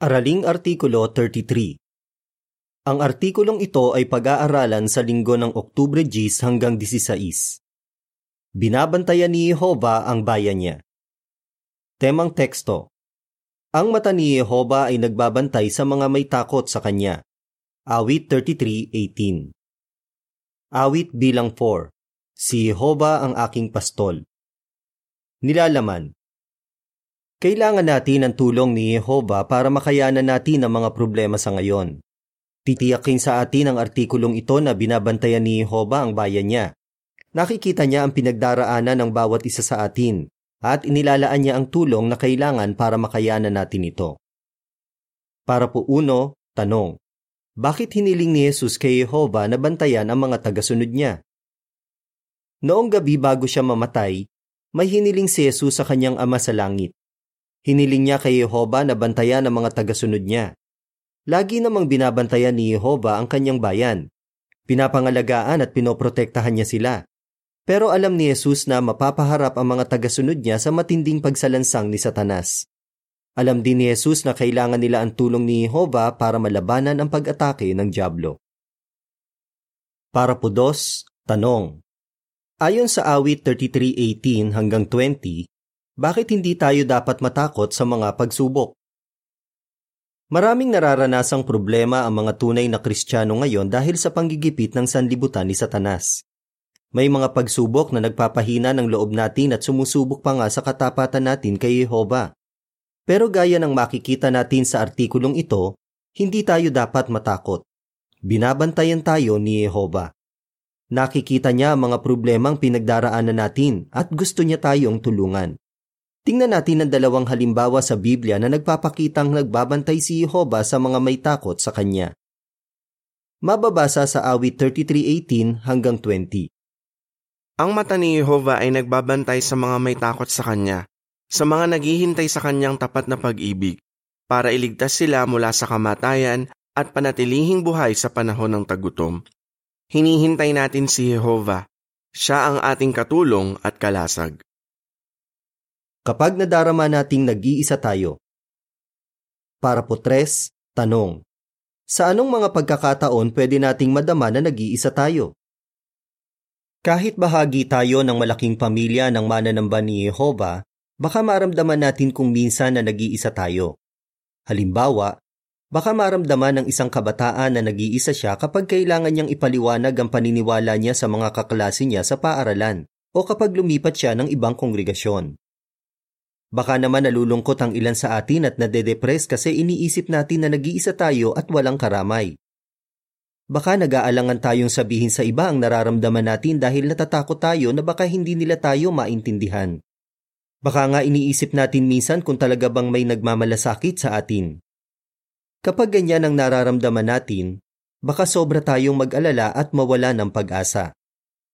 Araling Artikulo 33 Ang artikulong ito ay pag-aaralan sa linggo ng Oktubre 10 hanggang 16. Binabantayan ni Jehova ang bayan niya. Temang teksto Ang mata ni Jehova ay nagbabantay sa mga may takot sa kanya. Awit 33.18 Awit bilang 4 Si Jehova ang aking pastol. Nilalaman kailangan natin ang tulong ni Jehova para makayanan natin ang mga problema sa ngayon. Titiyakin sa atin ang artikulong ito na binabantayan ni Jehova ang bayan niya. Nakikita niya ang pinagdaraanan ng bawat isa sa atin at inilalaan niya ang tulong na kailangan para makayanan natin ito. Para po uno, tanong, bakit hiniling ni Jesus kay Jehova na bantayan ang mga tagasunod niya? Noong gabi bago siya mamatay, may hiniling si Jesus sa kanyang ama sa langit. Hiniling niya kay Yehova na bantayan ang mga tagasunod niya. Lagi namang binabantayan ni Yehova ang kanyang bayan. Pinapangalagaan at pinoprotektahan niya sila. Pero alam ni Jesus na mapapaharap ang mga tagasunod niya sa matinding pagsalansang ni Satanas. Alam din ni Jesus na kailangan nila ang tulong ni Yehova para malabanan ang pag-atake ng Diablo. Para po dos, tanong. Ayon sa awit 33.18 hanggang 20, bakit hindi tayo dapat matakot sa mga pagsubok? Maraming nararanasang problema ang mga tunay na Kristiyano ngayon dahil sa panggigipit ng sanlibutan ni Satanas. May mga pagsubok na nagpapahina ng loob natin at sumusubok pa nga sa katapatan natin kay Jehova. Pero gaya ng makikita natin sa artikulong ito, hindi tayo dapat matakot. Binabantayan tayo ni Jehova. Nakikita niya ang mga problemang pinagdaraanan natin at gusto niya tayong tulungan. Tingnan natin ang dalawang halimbawa sa Biblia na nagpapakitang nagbabantay si Jehova sa mga may takot sa Kanya. Mababasa sa awit 33.18 hanggang 20. Ang mata ni Jehova ay nagbabantay sa mga may takot sa Kanya, sa mga naghihintay sa Kanyang tapat na pag-ibig, para iligtas sila mula sa kamatayan at panatilihing buhay sa panahon ng tagutom. Hinihintay natin si Jehova. Siya ang ating katulong at kalasag kapag nadarama nating nag-iisa tayo. Para po tres, tanong. Sa anong mga pagkakataon pwede nating madama na nag-iisa tayo? Kahit bahagi tayo ng malaking pamilya ng mananamba ni Jehova, baka maramdaman natin kung minsan na nag-iisa tayo. Halimbawa, baka maramdaman ng isang kabataan na nag-iisa siya kapag kailangan niyang ipaliwanag ang paniniwala niya sa mga kaklase niya sa paaralan o kapag lumipat siya ng ibang kongregasyon. Baka naman nalulungkot ang ilan sa atin at nade-depress kasi iniisip natin na nag-iisa tayo at walang karamay. Baka nag-aalangan tayong sabihin sa iba ang nararamdaman natin dahil natatakot tayo na baka hindi nila tayo maintindihan. Baka nga iniisip natin minsan kung talaga bang may nagmamalasakit sa atin. Kapag ganyan ang nararamdaman natin, baka sobra tayong mag-alala at mawala ng pag-asa.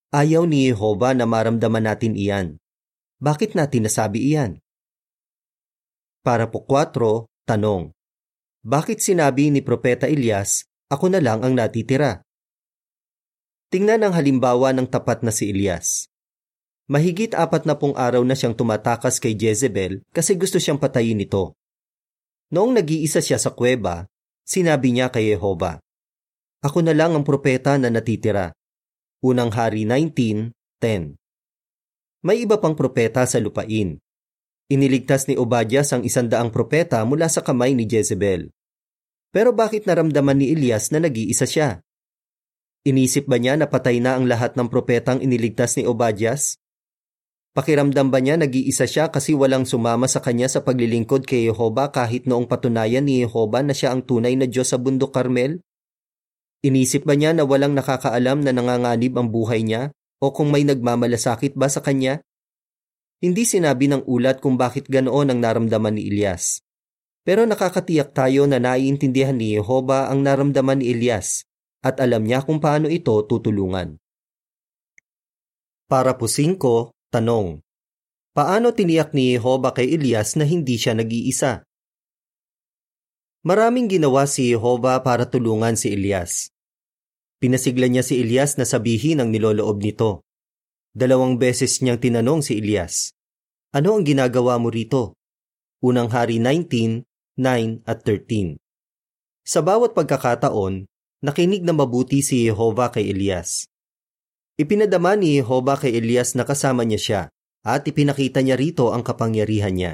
Ayaw ni Jehovah na maramdaman natin iyan. Bakit natin nasabi iyan? Para po 4, tanong. Bakit sinabi ni Propeta Elias, ako na lang ang natitira? Tingnan ang halimbawa ng tapat na si Elias. Mahigit apat na pong araw na siyang tumatakas kay Jezebel kasi gusto siyang patayin ito. Noong nag-iisa siya sa kuweba, sinabi niya kay Jehova, Ako na lang ang propeta na natitira. Unang Hari 19.10 May iba pang propeta sa lupain, Iniligtas ni Obadias ang isandaang propeta mula sa kamay ni Jezebel. Pero bakit naramdaman ni Elias na nag-iisa siya? Inisip ba niya na patay na ang lahat ng propetang iniligtas ni Obadias? Pakiramdam ba niya nag-iisa siya kasi walang sumama sa kanya sa paglilingkod kay Yehova kahit noong patunayan ni Yehova na siya ang tunay na Diyos sa bundok Carmel? Inisip ba niya na walang nakakaalam na nanganganib ang buhay niya o kung may nagmamalasakit ba sa kanya? Hindi sinabi ng ulat kung bakit ganoon ang naramdaman ni Elias. Pero nakakatiyak tayo na naiintindihan ni Jehova ang naramdaman ni Elias at alam niya kung paano ito tutulungan. Para po 5, tanong. Paano tiniyak ni Jehova kay Elias na hindi siya nag-iisa? Maraming ginawa si Jehova para tulungan si Elias. Pinasigla niya si Elias na sabihin ang niloloob nito. Dalawang beses niyang tinanong si Elias, Ano ang ginagawa mo rito? Unang Hari 19, 9 at 13. Sa bawat pagkakataon, nakinig na mabuti si Jehova kay Elias. Ipinadama ni Jehova kay Elias na kasama niya siya at ipinakita niya rito ang kapangyarihan niya.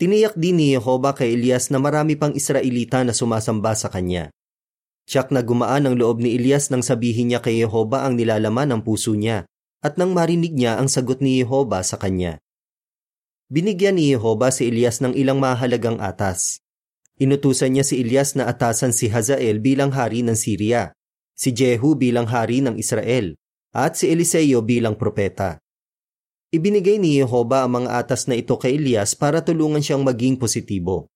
Tiniyak din ni Jehova kay Elias na marami pang Israelita na sumasamba sa kanya. Tiyak na gumaan ang loob ni Elias nang sabihin niya kay Jehova ang nilalaman ng puso niya at nang marinig niya ang sagot ni Jehova sa kanya. Binigyan ni Jehova si Elias ng ilang mahalagang atas. Inutusan niya si Elias na atasan si Hazael bilang hari ng Syria, si Jehu bilang hari ng Israel, at si Eliseo bilang propeta. Ibinigay ni Jehova ang mga atas na ito kay Elias para tulungan siyang maging positibo.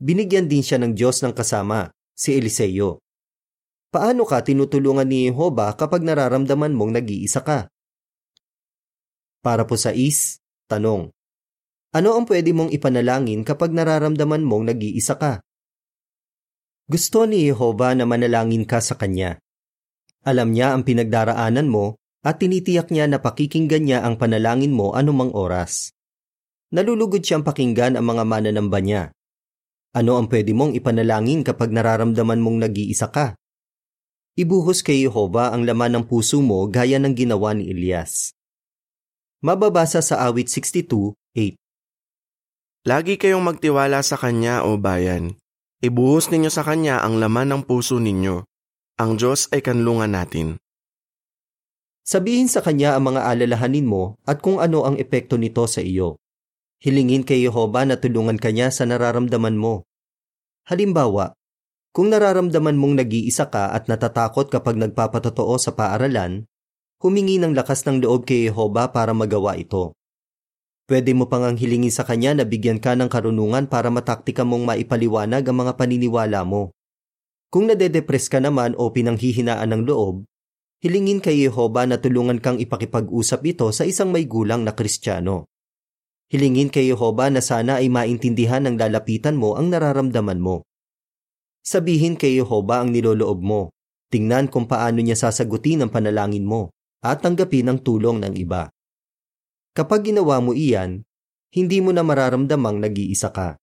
Binigyan din siya ng Diyos ng kasama, si Eliseo. Paano ka tinutulungan ni Jehova kapag nararamdaman mong nag-iisa ka? Para po sa is, tanong. Ano ang pwede mong ipanalangin kapag nararamdaman mong nag-iisa ka? Gusto ni Jehova na manalangin ka sa Kanya. Alam niya ang pinagdaraanan mo at tinitiyak niya na pakikinggan niya ang panalangin mo anumang oras. Nalulugod siyang pakinggan ang mga mananamba niya. Ano ang pwede mong ipanalangin kapag nararamdaman mong nag-iisa ka? Ibuhos kay Jehova ang laman ng puso mo gaya ng ginawa ni Elias. Mababasa sa awit 62:8. Lagi kayong magtiwala sa Kanya o bayan. Ibuhos ninyo sa Kanya ang laman ng puso ninyo. Ang Diyos ay kanlungan natin. Sabihin sa kanya ang mga alalahanin mo at kung ano ang epekto nito sa iyo. Hilingin kay Yehova na tulungan kanya sa nararamdaman mo. Halimbawa, kung nararamdaman mong nag-iisa ka at natatakot kapag nagpapatotoo sa paaralan, humingi ng lakas ng loob kay Yehova para magawa ito. Pwede mo pang hilingin sa kanya na bigyan ka ng karunungan para mataktika mong maipaliwanag ang mga paniniwala mo. Kung nadedepress ka naman o pinanghihinaan ng loob, hilingin kay Yehova na tulungan kang ipakipag-usap ito sa isang may gulang na Kristiyano. Hilingin kay Yehova na sana ay maintindihan ng lalapitan mo ang nararamdaman mo. Sabihin kay Yehova ang niloloob mo. Tingnan kung paano niya sasagutin ang panalangin mo at tanggapin ang tulong ng iba. Kapag ginawa mo iyan, hindi mo na mararamdamang nag-iisa ka.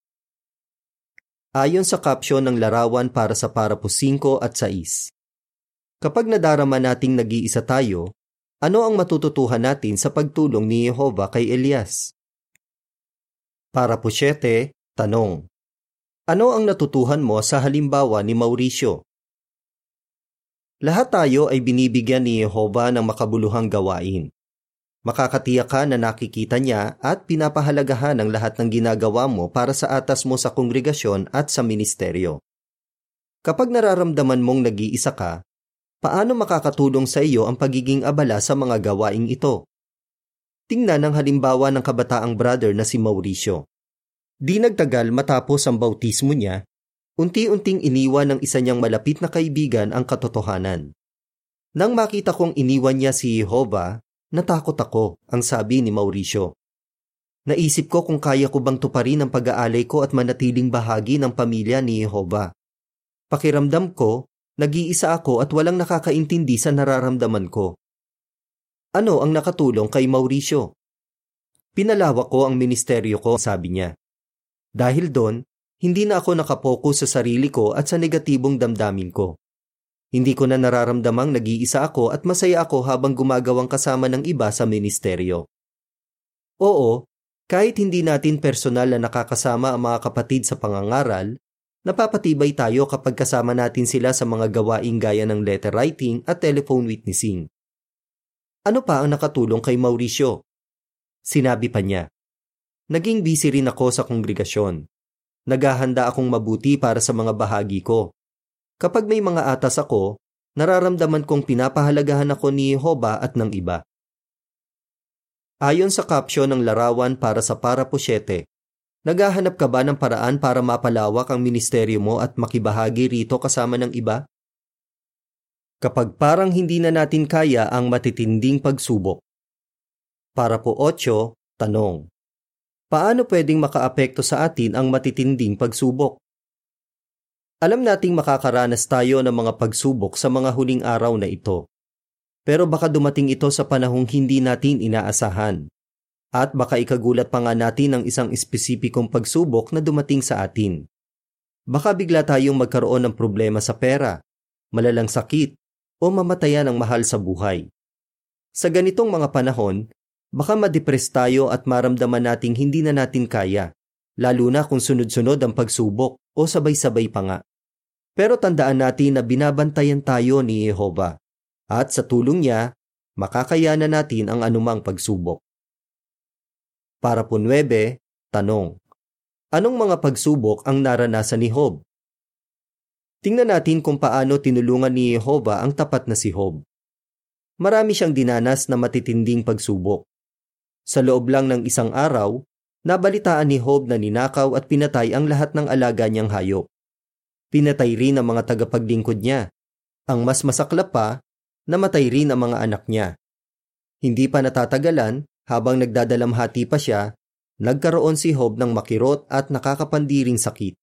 Ayon sa caption ng larawan para sa Parapo 5 at 6, Kapag nadarama nating nag-iisa tayo, ano ang matututuhan natin sa pagtulong ni Yehova kay Elias? Para po siyete, tanong. Ano ang natutuhan mo sa halimbawa ni Mauricio? Lahat tayo ay binibigyan ni Yehova ng makabuluhang gawain. Makakatiyak ka na nakikita niya at pinapahalagahan ang lahat ng ginagawa mo para sa atas mo sa kongregasyon at sa ministeryo. Kapag nararamdaman mong nag-iisa ka, paano makakatulong sa iyo ang pagiging abala sa mga gawaing ito? Tingnan ang halimbawa ng kabataang brother na si Mauricio. Di nagtagal matapos ang bautismo niya, unti-unting iniwan ng isa niyang malapit na kaibigan ang katotohanan. Nang makita kong iniwan niya si Jehovah, natakot ako, ang sabi ni Mauricio. Naisip ko kung kaya ko bang tuparin ang pag-aalay ko at manatiling bahagi ng pamilya ni Jehovah. Pakiramdam ko, Nag-iisa ako at walang nakakaintindi sa nararamdaman ko. Ano ang nakatulong kay Mauricio? Pinalawak ko ang ministeryo ko, sabi niya. Dahil doon, hindi na ako nakapokus sa sarili ko at sa negatibong damdamin ko. Hindi ko na nararamdamang nag-iisa ako at masaya ako habang gumagawang kasama ng iba sa ministeryo. Oo, kahit hindi natin personal na nakakasama ang mga kapatid sa pangangaral, Napapatibay tayo kapag kasama natin sila sa mga gawaing gaya ng letter writing at telephone witnessing. Ano pa ang nakatulong kay Mauricio? Sinabi pa niya, Naging busy rin ako sa kongregasyon. Naghahanda akong mabuti para sa mga bahagi ko. Kapag may mga atas ako, nararamdaman kong pinapahalagahan ako ni Hoba at ng iba. Ayon sa caption ng larawan para sa Para 7, Naghahanap ka ba ng paraan para mapalawak ang ministeryo mo at makibahagi rito kasama ng iba? Kapag parang hindi na natin kaya ang matitinding pagsubok. Para po 8, tanong. Paano pwedeng makaapekto sa atin ang matitinding pagsubok? Alam nating makakaranas tayo ng mga pagsubok sa mga huling araw na ito. Pero baka dumating ito sa panahong hindi natin inaasahan. At baka ikagulat pa nga natin ang isang espesipikong pagsubok na dumating sa atin. Baka bigla tayong magkaroon ng problema sa pera, malalang sakit, o mamatayan ng mahal sa buhay. Sa ganitong mga panahon, baka madepress tayo at maramdaman nating hindi na natin kaya, lalo na kung sunod-sunod ang pagsubok o sabay-sabay pa nga. Pero tandaan natin na binabantayan tayo ni Jehova at sa tulong niya, makakayanan natin ang anumang pagsubok. Para po 9, tanong. Anong mga pagsubok ang naranasan ni Job? Tingnan natin kung paano tinulungan ni Jehova ang tapat na si Job. Marami siyang dinanas na matitinding pagsubok. Sa loob lang ng isang araw, nabalitaan ni Job na ninakaw at pinatay ang lahat ng alaga niyang hayop. Pinatay rin ang mga tagapaglingkod niya. Ang mas masaklap pa, namatay rin ang mga anak niya. Hindi pa natatagalan, habang nagdadalamhati pa siya, nagkaroon si Job ng makirot at nakakapandiring sakit.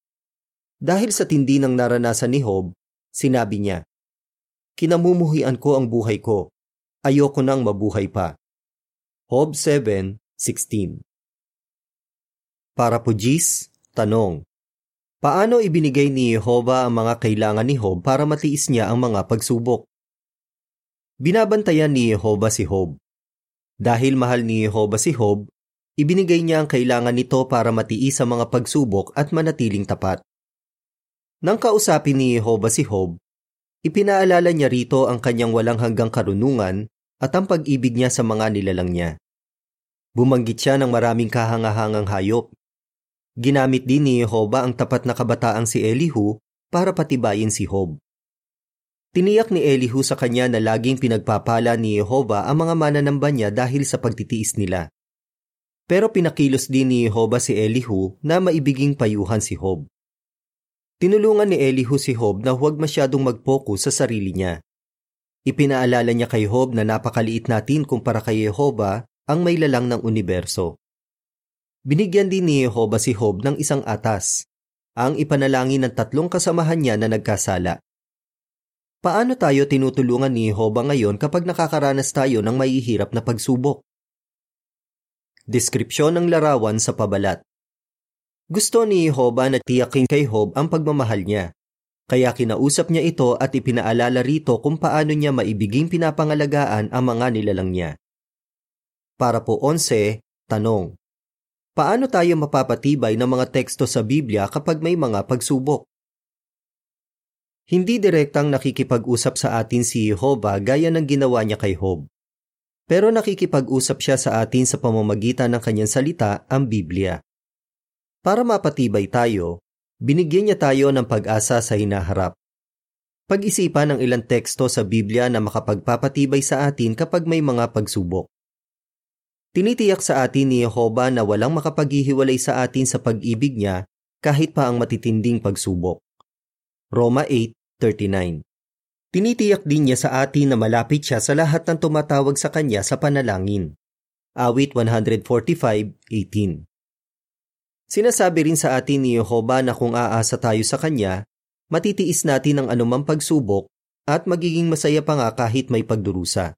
Dahil sa tindi ng naranasan ni Job, sinabi niya, Kinamumuhian ko ang buhay ko. Ayoko nang mabuhay pa. Job 7.16 Para po Gis, tanong, Paano ibinigay ni Jehova ang mga kailangan ni Job para matiis niya ang mga pagsubok? Binabantayan ni Jehova si Job. Dahil mahal ni Jehova si Job, ibinigay niya ang kailangan nito para matiis ang mga pagsubok at manatiling tapat. Nang kausapin ni Jehova si Job, ipinaalala niya rito ang kanyang walang hanggang karunungan at ang pag-ibig niya sa mga nilalang niya. Bumanggit siya ng maraming kahangahangang hayop. Ginamit din ni Jehova ang tapat na kabataang si Elihu para patibayin si Job. Tiniyak ni Elihu sa kanya na laging pinagpapala ni Jehova ang mga mananamba niya dahil sa pagtitiis nila. Pero pinakilos din ni Jehova si Elihu na maibiging payuhan si Job. Tinulungan ni Elihu si Job na huwag masyadong mag-focus sa sarili niya. Ipinaalala niya kay Job na napakaliit natin kumpara kay Jehova ang may lalang ng universo. Binigyan din ni Jehova si Job ng isang atas, ang ipanalangin ng tatlong kasamahan niya na nagkasala. Paano tayo tinutulungan ni Jehova ngayon kapag nakakaranas tayo ng mahihirap na pagsubok? Deskripsyon ng larawan sa pabalat Gusto ni Jehova na tiyakin kay Job ang pagmamahal niya. Kaya kinausap niya ito at ipinaalala rito kung paano niya maibiging pinapangalagaan ang mga nilalang niya. Para po 11, tanong. Paano tayo mapapatibay ng mga teksto sa Biblia kapag may mga pagsubok? Hindi direktang nakikipag-usap sa atin si Jehovah gaya ng ginawa niya kay Job. Pero nakikipag-usap siya sa atin sa pamamagitan ng kanyang salita, ang Biblia. Para mapatibay tayo, binigyan niya tayo ng pag-asa sa hinaharap. Pag-isipan ang ilang teksto sa Biblia na makapagpapatibay sa atin kapag may mga pagsubok. Tinitiyak sa atin ni Jehovah na walang makapaghihiwalay sa atin sa pag-ibig niya kahit pa ang matitinding pagsubok. Roma 8.39 Tinitiyak din niya sa atin na malapit siya sa lahat ng tumatawag sa kanya sa panalangin. Awit 145.18 Sinasabi rin sa atin ni Jehovah na kung aasa tayo sa kanya, matitiis natin ang anumang pagsubok at magiging masaya pa nga kahit may pagdurusa.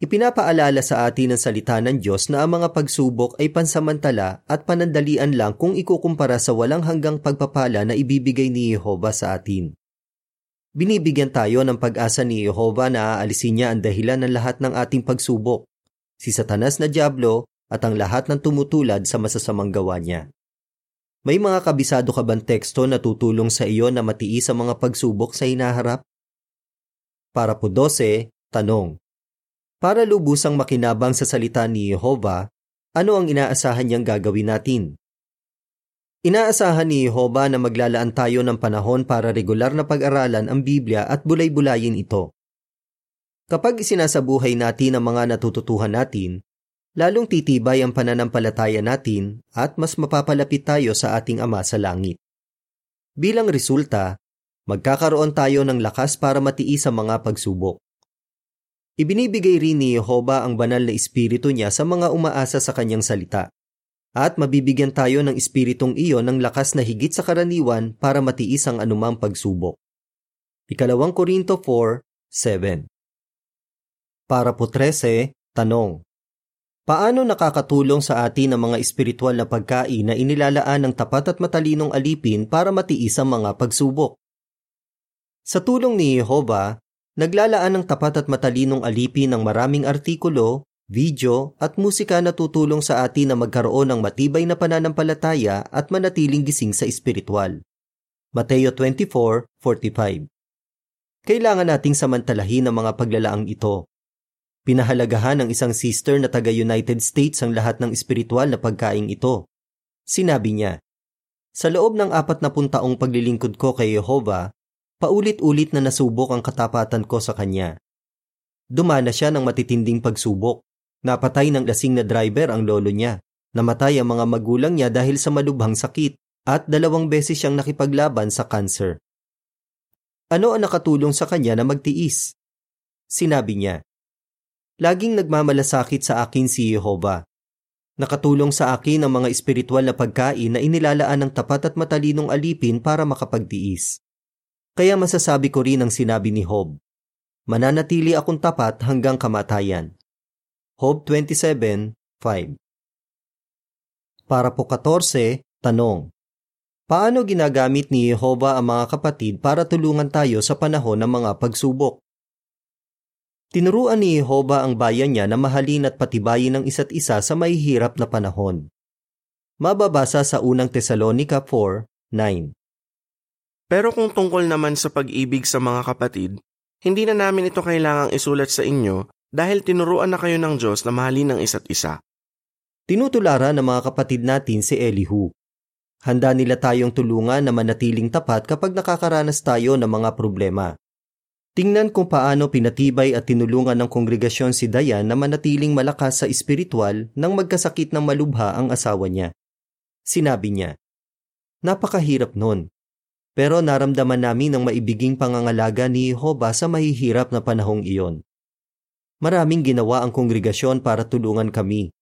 Ipinapaalala sa atin ng salita ng Diyos na ang mga pagsubok ay pansamantala at panandalian lang kung ikukumpara sa walang hanggang pagpapala na ibibigay ni Jehovah sa atin. Binibigyan tayo ng pag-asa ni Jehovah na aalisin niya ang dahilan ng lahat ng ating pagsubok, si Satanas na Diablo at ang lahat ng tumutulad sa masasamang gawa niya. May mga kabisado ka bang teksto na tutulong sa iyo na matiis ang mga pagsubok sa hinaharap? Para po 12, tanong. Para lubusang makinabang sa salita ni Jehovah, ano ang inaasahan niyang gagawin natin? Inaasahan ni Jehovah na maglalaan tayo ng panahon para regular na pag-aralan ang Biblia at bulay-bulayin ito. Kapag isinasabuhay natin ang mga natututuhan natin, lalong titibay ang pananampalataya natin at mas mapapalapit tayo sa ating Ama sa langit. Bilang resulta, magkakaroon tayo ng lakas para matiis ang mga pagsubok. Ibinibigay rin ni Jehovah ang banal na espiritu niya sa mga umaasa sa kanyang salita. At mabibigyan tayo ng espiritong iyon ng lakas na higit sa karaniwan para matiis ang anumang pagsubok. Ikalawang Korinto 4, 7 Para po 13, tanong. Paano nakakatulong sa atin ang mga espiritual na pagkain na inilalaan ng tapat at matalinong alipin para matiis ang mga pagsubok? Sa tulong ni Jehovah, naglalaan ng tapat at matalinong alipin ng maraming artikulo, video at musika na tutulong sa atin na magkaroon ng matibay na pananampalataya at manatiling gising sa espiritual. Mateo 24:45 Kailangan nating samantalahin ang mga paglalaang ito Pinahalagahan ng isang sister na taga United States ang lahat ng espiritual na pagkaing ito. Sinabi niya, Sa loob ng apat na taong paglilingkod ko kay Jehovah, paulit-ulit na nasubok ang katapatan ko sa kanya. Dumana siya ng matitinding pagsubok. Napatay ng lasing na driver ang lolo niya. Namatay ang mga magulang niya dahil sa malubhang sakit at dalawang beses siyang nakipaglaban sa cancer. Ano ang nakatulong sa kanya na magtiis? Sinabi niya, Laging nagmamalasakit sa akin si Jehovah. Nakatulong sa akin ang mga espiritual na pagkain na inilalaan ng tapat at matalinong alipin para makapagtiis. Kaya masasabi ko rin ang sinabi ni Hob. Mananatili akong tapat hanggang kamatayan. Hob 27:5 Para po 14, tanong. Paano ginagamit ni Jehovah ang mga kapatid para tulungan tayo sa panahon ng mga pagsubok? Tinuruan ni Jehovah ang bayan niya na mahalin at patibayin ang isa't isa sa mahihirap na panahon. Mababasa sa unang Tesalonika 4:9. Pero kung tungkol naman sa pag-ibig sa mga kapatid, hindi na namin ito kailangang isulat sa inyo dahil tinuruan na kayo ng Diyos na mahalin ang isa't isa. Tinutularan ng mga kapatid natin si Elihu. Handa nila tayong tulungan na manatiling tapat kapag nakakaranas tayo ng mga problema. Tingnan kung paano pinatibay at tinulungan ng kongregasyon si Dayan na manatiling malakas sa espiritual nang magkasakit ng malubha ang asawa niya. Sinabi niya, Napakahirap nun. Pero naramdaman namin ang maibiging pangangalaga ni Jehovah sa mahihirap na panahong iyon. Maraming ginawa ang kongregasyon para tulungan kami.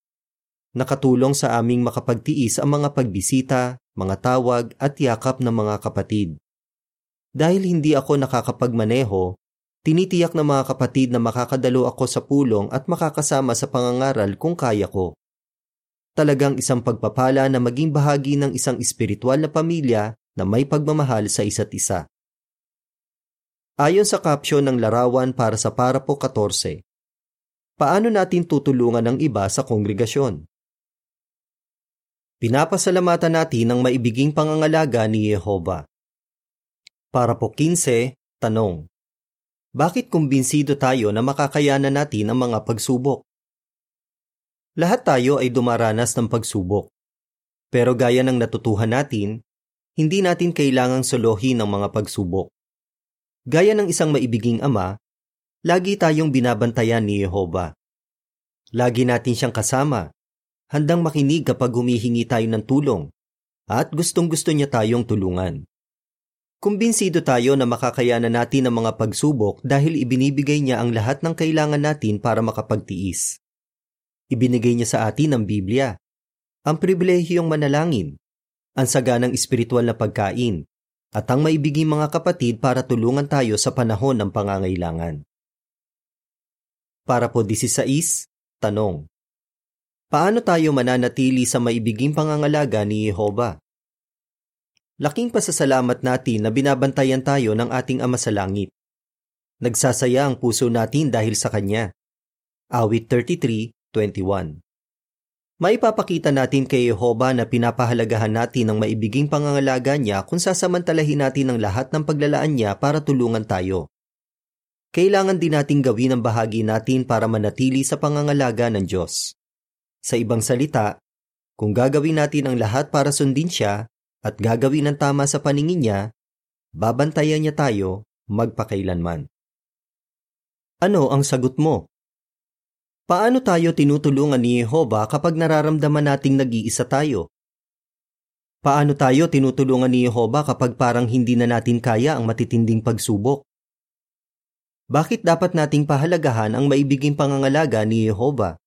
Nakatulong sa aming makapagtiis ang mga pagbisita, mga tawag at yakap ng mga kapatid. Dahil hindi ako nakakapagmaneho, tinitiyak ng mga kapatid na makakadalo ako sa pulong at makakasama sa pangangaral kung kaya ko. Talagang isang pagpapala na maging bahagi ng isang espiritual na pamilya na may pagmamahal sa isa't isa. Ayon sa caption ng larawan para sa Parapo 14, paano natin tutulungan ng iba sa kongregasyon? Pinapasalamatan natin ang maibiging pangangalaga ni Jehovah. Para po 15, tanong. Bakit kumbinsido tayo na makakayanan natin ang mga pagsubok? Lahat tayo ay dumaranas ng pagsubok. Pero gaya ng natutuhan natin, hindi natin kailangang solohin ang mga pagsubok. Gaya ng isang maibiging ama, lagi tayong binabantayan ni Jehovah. Lagi natin siyang kasama, handang makinig kapag humihingi tayo ng tulong, at gustong gusto niya tayong tulungan. Kumbinsido tayo na makakayanan natin ang mga pagsubok dahil ibinibigay niya ang lahat ng kailangan natin para makapagtiis. Ibinigay niya sa atin ang Biblia, ang pribilehiyong manalangin, ang saganang espiritual na pagkain, at ang maibiging mga kapatid para tulungan tayo sa panahon ng pangangailangan. Para po 16, tanong. Paano tayo mananatili sa maibiging pangangalaga ni Jehovah? Laking pasasalamat natin na binabantayan tayo ng ating Ama sa Langit. Nagsasaya ang puso natin dahil sa Kanya. Awit 33:21. Maipapakita natin kay Jehovah na pinapahalagahan natin ang maibiging pangangalaga niya kung sasamantalahin natin ang lahat ng paglalaan niya para tulungan tayo. Kailangan din nating gawin ang bahagi natin para manatili sa pangangalaga ng Diyos. Sa ibang salita, kung gagawin natin ang lahat para sundin siya, at gagawin ng tama sa paningin niya, babantayan niya tayo magpakailanman. Ano ang sagot mo? Paano tayo tinutulungan ni Jehovah kapag nararamdaman nating nag-iisa tayo? Paano tayo tinutulungan ni Jehovah kapag parang hindi na natin kaya ang matitinding pagsubok? Bakit dapat nating pahalagahan ang maibiging pangangalaga ni Jehovah?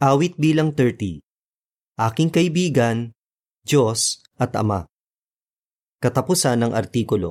Awit bilang 30 Aking kaibigan, Diyos at Ama. Katapusan ng artikulo.